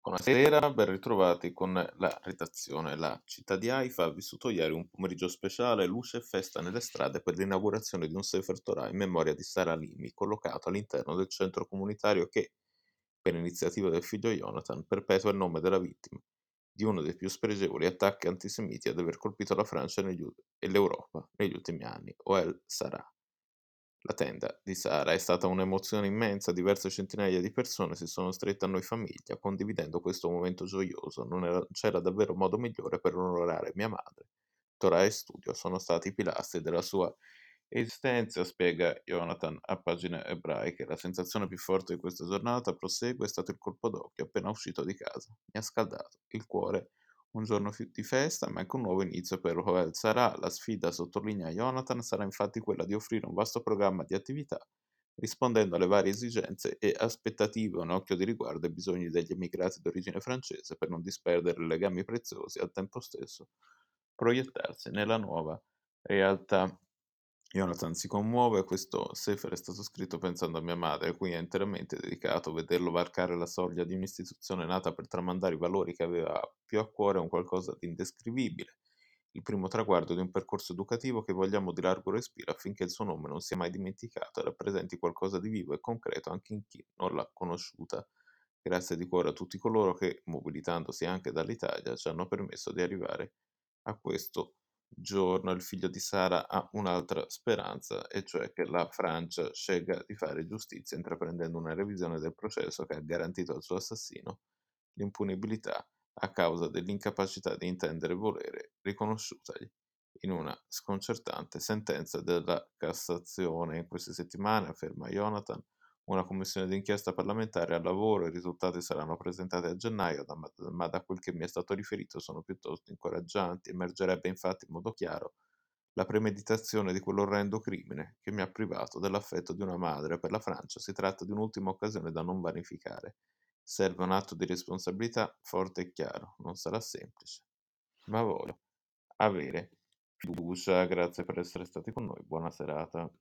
Buonasera, ben ritrovati con la redazione. La città di Haifa ha vissuto ieri un pomeriggio speciale, luce e festa nelle strade per l'inaugurazione di un Sefer Torah in memoria di Sara Limi, collocato all'interno del centro comunitario che, per iniziativa del figlio Jonathan, perpetua il nome della vittima di uno dei più spregevoli attacchi antisemiti ad aver colpito la Francia e l'Europa negli ultimi anni, Oel Sarah. La tenda di Sara è stata un'emozione immensa, diverse centinaia di persone si sono strette a noi famiglia, condividendo questo momento gioioso. Non era, c'era davvero modo migliore per onorare mia madre. Torah e studio sono stati i pilastri della sua esistenza, spiega Jonathan a pagine ebraiche. La sensazione più forte di questa giornata, prosegue, è stato il colpo d'occhio appena uscito di casa. Mi ha scaldato il cuore un giorno di festa, ma anche un nuovo inizio per Joel sarà. La sfida, sottolinea Jonathan, sarà infatti quella di offrire un vasto programma di attività rispondendo alle varie esigenze e aspettative, un occhio di riguardo ai bisogni degli emigrati d'origine francese per non disperdere legami preziosi e al tempo stesso proiettarsi nella nuova realtà. Jonathan si commuove, questo Sefer è stato scritto pensando a mia madre, a cui è interamente dedicato. Vederlo varcare la soglia di un'istituzione nata per tramandare i valori che aveva più a cuore è un qualcosa di indescrivibile. Il primo traguardo di un percorso educativo che vogliamo di largo respiro affinché il suo nome non sia mai dimenticato e rappresenti qualcosa di vivo e concreto anche in chi non l'ha conosciuta. Grazie di cuore a tutti coloro che, mobilitandosi anche dall'Italia, ci hanno permesso di arrivare a questo giorno il figlio di Sara ha un'altra speranza, e cioè che la Francia scelga di fare giustizia intraprendendo una revisione del processo che ha garantito al suo assassino l'impunibilità a causa dell'incapacità di intendere volere riconosciutagli in una sconcertante sentenza della Cassazione. In queste settimane, afferma Jonathan, una commissione d'inchiesta parlamentare al lavoro, i risultati saranno presentati a gennaio, ma da quel che mi è stato riferito sono piuttosto incoraggianti. Emergerebbe infatti in modo chiaro la premeditazione di quell'orrendo crimine che mi ha privato dell'affetto di una madre. Per la Francia si tratta di un'ultima occasione da non vanificare. Serve un atto di responsabilità forte e chiaro. Non sarà semplice, ma voglio avere fiducia. Grazie per essere stati con noi. Buona serata.